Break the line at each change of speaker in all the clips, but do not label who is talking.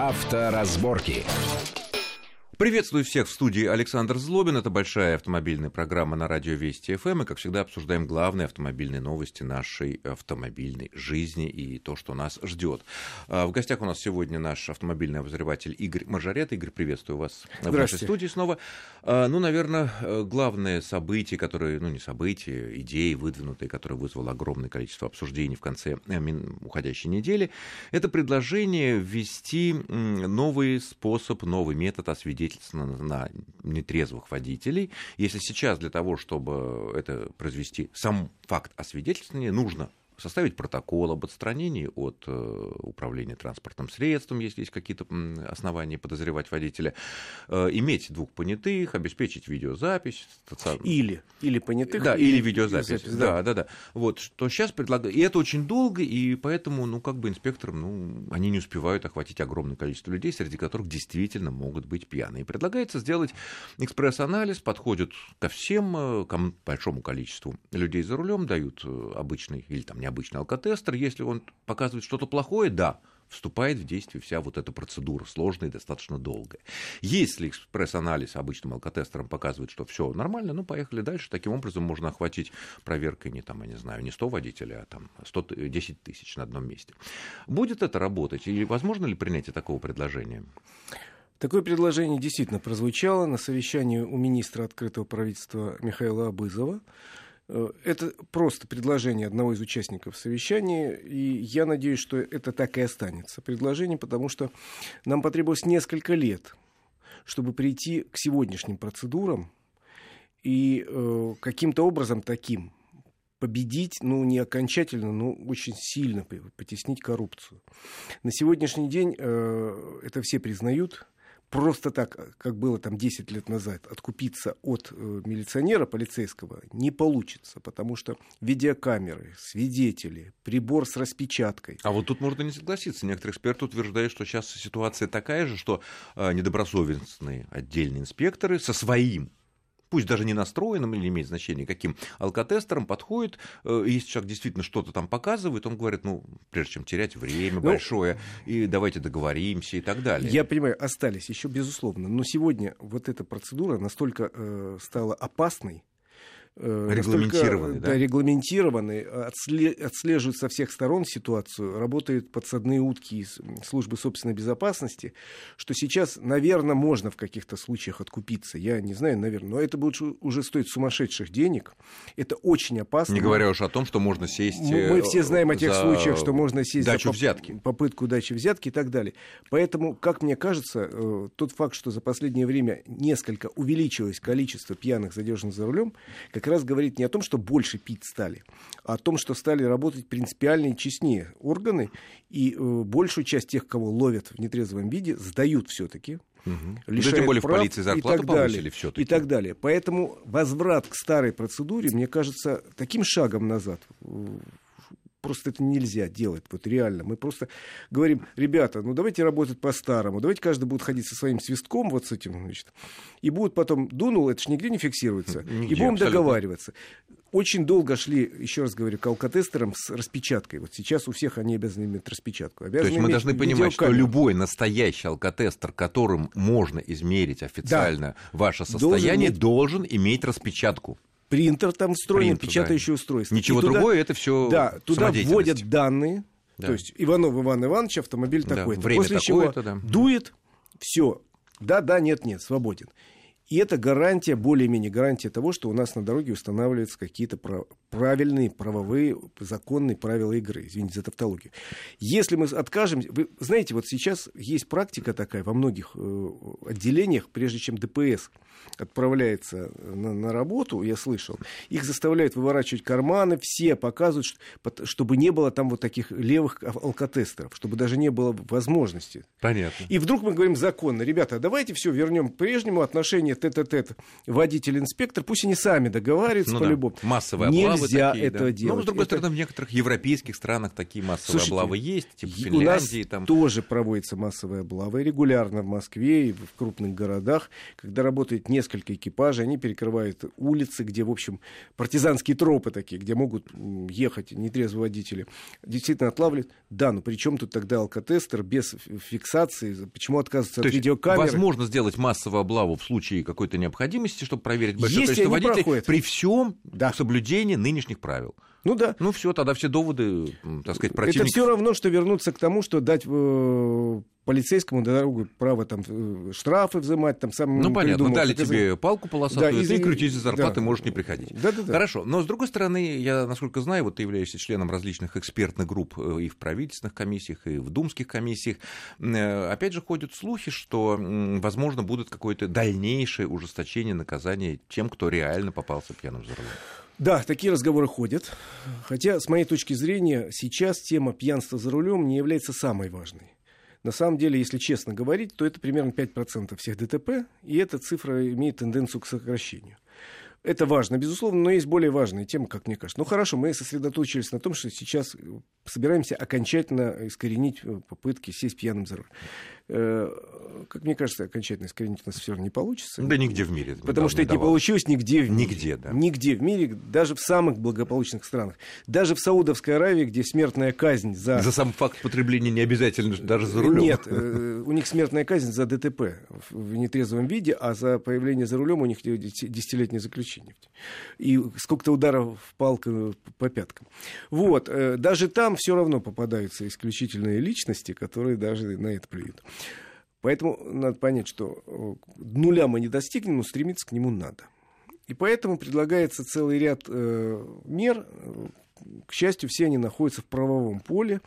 Авторазборки.
Приветствую всех в студии Александр Злобин. Это большая автомобильная программа на радио Вести ФМ. И, как всегда, обсуждаем главные автомобильные новости нашей автомобильной жизни и то, что нас ждет. А, в гостях у нас сегодня наш автомобильный обозреватель Игорь Мажорет. Игорь, приветствую вас в нашей студии снова. А, ну, наверное, главное событие, которое, ну, не событие, идеи выдвинутые, которые вызвало огромное количество обсуждений в конце э, уходящей недели, это предложение ввести новый способ, новый метод освидетельствования свидетельственно на нетрезвых водителей. Если сейчас для того, чтобы это произвести, сам факт освидетельствования, нужно составить протокол об отстранении от э, управления транспортным средством, если есть какие-то основания подозревать водителя, э, иметь двух понятых, обеспечить видеозапись.
Или, или понятых,
да, или, или видеозапись. Запись, да. да, да, да. Вот, что сейчас предлагают. И это очень долго, и поэтому, ну, как бы инспекторам, ну, они не успевают охватить огромное количество людей, среди которых действительно могут быть пьяные. предлагается сделать экспресс-анализ, подходит ко всем, э, к большому количеству людей за рулем, дают обычный или там не обычный алкотестер. Если он показывает что-то плохое, да, вступает в действие вся вот эта процедура, сложная и достаточно долгая. Если экспресс-анализ обычным алкотестером показывает, что все нормально, ну, поехали дальше. Таким образом можно охватить проверкой не, там, я не знаю, не 100 водителей, а там 100, 10 тысяч на одном месте. Будет это работать? Или возможно ли принятие такого предложения?
Такое предложение действительно прозвучало на совещании у министра открытого правительства Михаила Абызова. Э, это просто предложение одного из участников совещания, и я надеюсь, что это так и останется предложение, потому что нам потребовалось несколько лет, чтобы прийти к сегодняшним процедурам и э, каким-то образом таким победить, ну, не окончательно, но очень сильно потеснить коррупцию. На сегодняшний день э, это все признают, просто так, как было там 10 лет назад, откупиться от э, милиционера полицейского не получится, потому что видеокамеры, свидетели, прибор с распечаткой.
А вот тут можно не согласиться. Некоторые эксперты утверждают, что сейчас ситуация такая же, что э, недобросовестные отдельные инспекторы со своим пусть даже не настроенным или не имеет значения каким, алкотестером подходит, э, если человек действительно что-то там показывает, он говорит, ну, прежде чем терять время ну, большое, и давайте договоримся и так далее.
Я понимаю, остались еще, безусловно, но сегодня вот эта процедура настолько э, стала опасной,
регламентированный,
да? да, регламентированный, отслеживают со всех сторон ситуацию, работают подсадные утки из службы собственной безопасности, что сейчас, наверное, можно в каких-то случаях откупиться. Я не знаю, наверное, но это будет уже стоить сумасшедших денег. Это очень опасно.
Не говоря уж о том, что можно сесть. Мы,
мы э, все знаем о тех случаях, что можно сесть
дачу
за
поп- взятки.
попытку дачи взятки и так далее. Поэтому, как мне кажется, э, тот факт, что за последнее время несколько увеличилось количество пьяных задержанных за рулем, как раз говорит не о том, что больше пить стали, а о том, что стали работать принципиально и честнее органы, и э, большую часть тех, кого ловят в нетрезвом виде, сдают все-таки.
Угу. Да тем более в полиции зарплату
и так далее, И так далее. Поэтому возврат к старой процедуре, мне кажется, таким шагом назад просто это нельзя делать, вот реально. Мы просто говорим, ребята, ну давайте работать по-старому, давайте каждый будет ходить со своим свистком, вот с этим, значит, и будет потом, дунул, это же нигде не фиксируется, и будем договариваться. Очень долго шли, еще раз говорю, к алкотестерам с распечаткой. Вот сейчас у всех они обязаны иметь распечатку.
Обязаны То есть мы должны понимать, что любой настоящий алкотестер, которым можно измерить официально да. ваше состояние, должен, должен иметь распечатку
принтер там встроен, Принтер, печатающее да. устройство.
Ничего туда, другое, это все
Да, туда вводят данные, да. то есть Иванов Иван Иванович, автомобиль да, такой-то.
Время
После чего да. дует, все, да, да, нет, нет, свободен. И это гарантия, более-менее гарантия того, что у нас на дороге устанавливаются какие-то правильные правовые, законные правила игры. Извините за тавтологию. Если мы откажем... Вы знаете, вот сейчас есть практика такая во многих э, отделениях, прежде чем ДПС отправляется на, на работу, я слышал, их заставляют выворачивать карманы, все показывают, чтобы не было там вот таких левых алкотестеров, чтобы даже не было возможности.
Понятно.
И вдруг мы говорим законно, ребята, давайте все вернем к прежнему отношение тет-а-тет водитель-инспектор, пусть они сами договариваются ну по-любому.
Да. Массовая
Нельзя нельзя
такие,
этого
да.
делать.
Но, с другой
Это-
стороны, в некоторых европейских странах такие массовые
Слушайте,
облавы есть, типа
И У нас
Финляндии. Там.
тоже проводится массовая облава. И регулярно в Москве и в крупных городах, когда работает несколько экипажей, они перекрывают улицы, где, в общем, партизанские тропы такие, где могут ехать нетрезвые водители. Действительно отлавливают. Да, но при чем тут тогда алкотестер без фиксации? Почему отказываться
То
от видеокамеры?
возможно сделать массовую облаву в случае какой-то необходимости, чтобы проверить большое
Если
количество водителей
проходят.
при всем
Да.
соблюдении нынешних правил.
Ну да.
Ну все, тогда все доводы, так сказать,
Это
противников
все равно, что вернуться к тому, что дать э, полицейскому дорогу право там э, штрафы взимать, там сам
Ну, понятно,
придумал,
дали тебе палку полосатую,
Да, и-
ты крутись за зарплаты,
да.
можешь не приходить.
Да-да-да.
Хорошо, но с другой стороны, я, насколько знаю, вот ты являешься членом различных экспертных групп э, и в правительственных комиссиях, и в думских комиссиях. Э, Опять же, ходят слухи, что, возможно, будет какое-то дальнейшее ужесточение наказания тем, кто реально попался пьяным за рулем.
Да, такие разговоры ходят. Хотя, с моей точки зрения, сейчас тема пьянства за рулем не является самой важной. На самом деле, если честно говорить, то это примерно 5% всех ДТП, и эта цифра имеет тенденцию к сокращению. Это важно, безусловно, но есть более важные темы, как мне кажется. Ну хорошо, мы сосредоточились на том, что сейчас э, собираемся окончательно искоренить э, попытки сесть пьяным за руль. Как мне кажется, окончательно искоренить у нас все равно не получится.
Да нигде в мире.
Потому что это не получилось нигде в мире.
Нигде, да.
Нигде в мире, даже в самых благополучных странах. Даже в Саудовской Аравии, где смертная казнь за...
За сам факт потребления не обязательно даже за рулем.
Нет, э, у них смертная казнь за ДТП в нетрезвом виде, а за появление за рулем у них десятилетнее заключение. И сколько-то ударов палкой по пяткам. Вот, э, даже там все равно попадаются исключительные личности, которые даже на это плюют. Поэтому надо понять, что э, нуля мы не достигнем, но стремиться к нему надо. И поэтому предлагается целый ряд э, мер. К счастью, все они находятся в правовом поле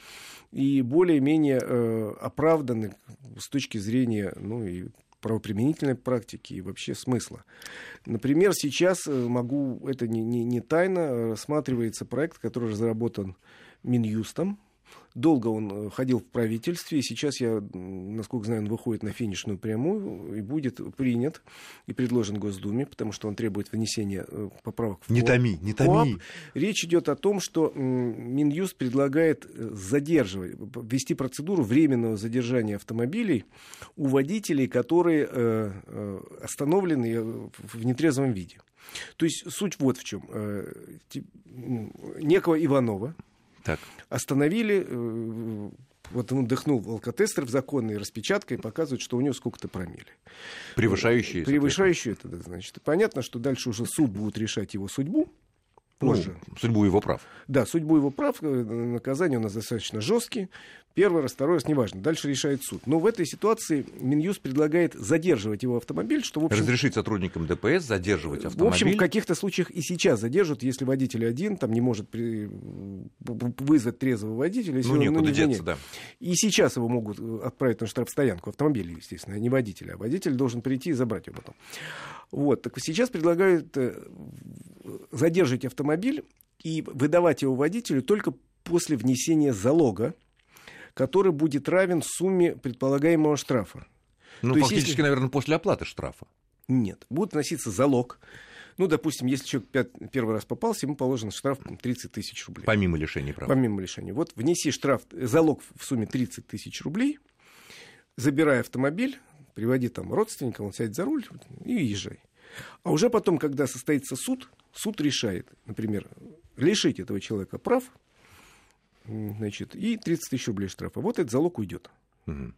и более-менее э, оправданы с точки зрения ну, и правоприменительной практики и вообще смысла. Например, сейчас э, могу, это не, не, не тайна, рассматривается проект, который разработан Минюстом. Долго он э, ходил в правительстве, и сейчас, я, насколько знаю, он выходит на финишную прямую и будет принят и предложен Госдуме, потому что он требует внесения э, поправок в
Не
КоАП.
томи, не
КоАП.
томи.
Речь идет о том, что Минюст предлагает э, задерживать, ввести процедуру временного задержания автомобилей у водителей, которые остановлены в нетрезвом виде. То есть суть вот в чем. М, Некого Иванова
Так.
остановили, э, вот он вдохнул алкотестер в законной распечаткой, показывает, что у него сколько-то промили.
Превышающие.
Превышающие это, да, значит. Понятно, что дальше уже суд будет решать его судьбу. Позже.
Ну, судьбу его прав.
Да, судьбу его прав, э, наказания у нас достаточно жесткие. Первый раз, второй раз, неважно. Дальше решает суд. Но в этой ситуации Минюст предлагает задерживать его автомобиль, что, в общем,
Разрешить сотрудникам ДПС задерживать
в
автомобиль.
общем, в каких-то случаях и сейчас задержат, если водитель один, там не может при- вызвать трезвого водителя. если
Ну,
он,
некуда
не
деться,
гоняет.
да.
И сейчас его могут э, отправить на штрафстоянку автомобиля, естественно, а не водителя. А водитель должен прийти и забрать его потом. Вот. Так сейчас предлагают э, задерживать автомобиль и выдавать его водителю только после внесения залога, который будет равен сумме предполагаемого штрафа.
Ну,
То есть,
фактически,
если-
наверное, после оплаты штрафа.
Нет. Будет вноситься залог. Ну, допустим, если человек пят- первый раз попался, ему положен штраф там, 30 тысяч рублей.
Помимо лишения прав.
Помимо лишения. Вот внеси штраф, залог в сумме 30 тысяч рублей, забирай автомобиль, приводи там родственника, он сядет за руль и езжай. А уже потом, когда состоится суд, суд решает, например, лишить этого человека прав, значит, и 30 тысяч рублей штрафа. Вот этот залог уйдет.
Мгм.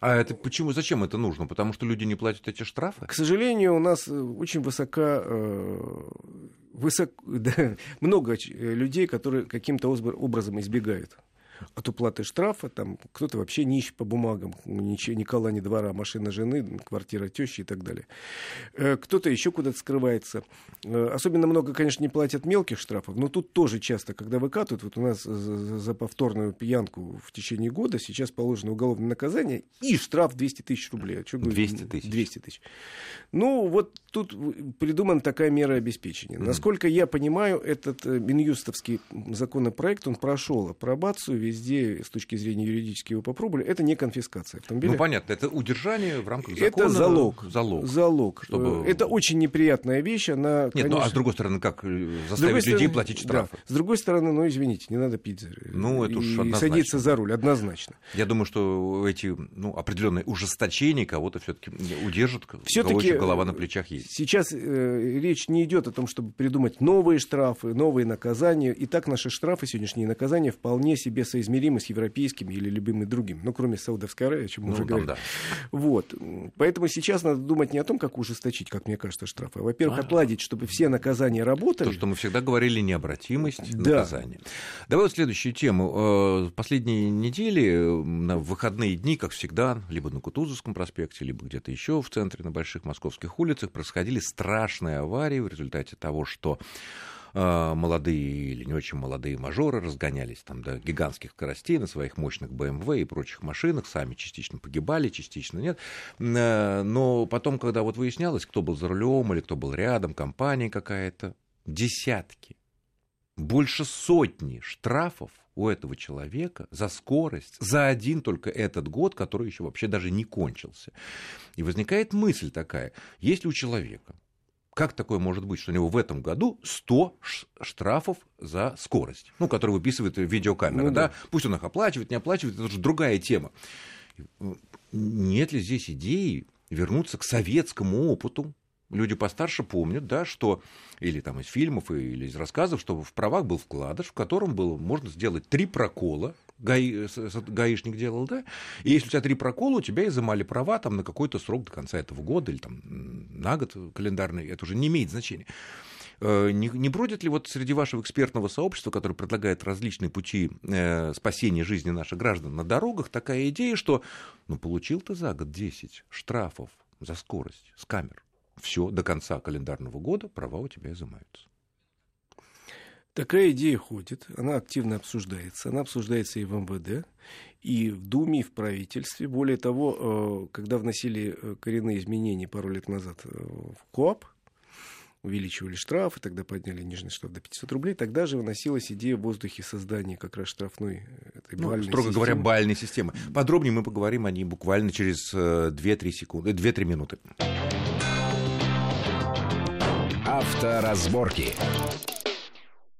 А это почему, зачем это нужно? Потому что люди не платят эти штрафы?
К сожалению, у нас э, очень высока, э, высок, да, много э, людей, которые каким-то образом избегают от уплаты штрафа, там кто-то вообще не ищет по бумагам, ничего, ни кола, ни двора, машина жены, квартира тещи и так далее. Э, Кто-то еще куда-то скрывается. Э, Особенно много, конечно, не платят мелких штрафов, но тут тоже часто, когда выкатывают, вот у нас за, повторную пьянку в течение года сейчас положено уголовное наказание и штраф 200 тысяч рублей. А чё говорить?
200 тысяч.
200 тысяч. Ну, вот тут придумана такая мера обеспечения. Насколько я понимаю, этот э, Минюстовский законопроект, он прошел апробацию, везде, с точки зрения юридически его попробовали, это не конфискация автомобиля.
Ну, понятно, это удержание в рамках закона.
Это залог.
Залог.
Залог. Чтобы... Это очень неприятная вещь, она,
Нет, конечно... ну, а с другой стороны, как заставить людей стороны, платить штрафы?
Да. С другой стороны, ну, извините, не надо пить
ну, это уж и однозначно.
садиться за руль, однозначно.
Я думаю, что эти ну, определенные ужесточения кого-то все-таки удержат, все-таки голова на плечах есть.
Сейчас э, речь не идет о том, чтобы придумать новые штрафы, новые наказания. И так наши штрафы, сегодняшние наказания, вполне себе соизмеримы с европейскими или любыми другими. Ну, кроме Саудовской Аравии, о чем мы ну, уже говорили. Да. Вот. Поэтому сейчас надо думать не о том, как ужесточить, как мне кажется, штрафы, а, во-первых, а, отладить, чтобы все наказания работали.
То, что мы всегда говорили, необратимость да. наказания. Давай вот следующую тему. Э, последние недели, на выходные дни, как всегда, либо на Кутузовском проспекте, либо где-то еще в центре, на больших московских улицах, происходили страшные аварии в результате того, что молодые или не очень молодые мажоры разгонялись там до гигантских скоростей на своих мощных BMW и прочих машинах, сами частично погибали, частично нет. Э, но потом, когда вот выяснялось, кто был за рулем или кто был рядом, компания какая-то, десятки, больше сотни штрафов у этого человека за скорость, за один только этот год, который еще вообще даже не кончился. И возникает мысль такая, если у человека как такое может быть, что у него в этом году 100 штрафов за скорость, ну, который выписывает видеокамера, ну, да. да? Пусть он их оплачивает, не оплачивает, это уже другая тема. Нет ли здесь идеи вернуться к советскому опыту, люди постарше помнят, да, что или там из фильмов, или из рассказов, что в правах был вкладыш, в котором было можно сделать три прокола, гаи, гаишник делал, да, и если у тебя три прокола, у тебя изымали права там на какой-то срок до конца этого года или там на год календарный, это уже не имеет значения. Э, не, не бродит ли вот среди вашего экспертного сообщества, которое предлагает различные пути э, спасения жизни наших граждан на дорогах, такая идея, что ну, получил ты за год 10 штрафов за скорость с камер, все, до конца календарного года права у тебя изымаются.
Такая идея ходит, она активно обсуждается. Она обсуждается и в МВД, и в Думе, и в правительстве. Более того, э, когда вносили э, коренные изменения пару лет назад э, в КОАП, увеличивали штрафы, тогда подняли нижний штраф до 500 рублей, тогда же выносилась идея в воздухе создания как раз штрафной
этой ну, бальной строго системы. говоря, бальной системы. Подробнее мы поговорим о ней буквально через 2-3 секунды, 2-3 минуты.
Авторазборки.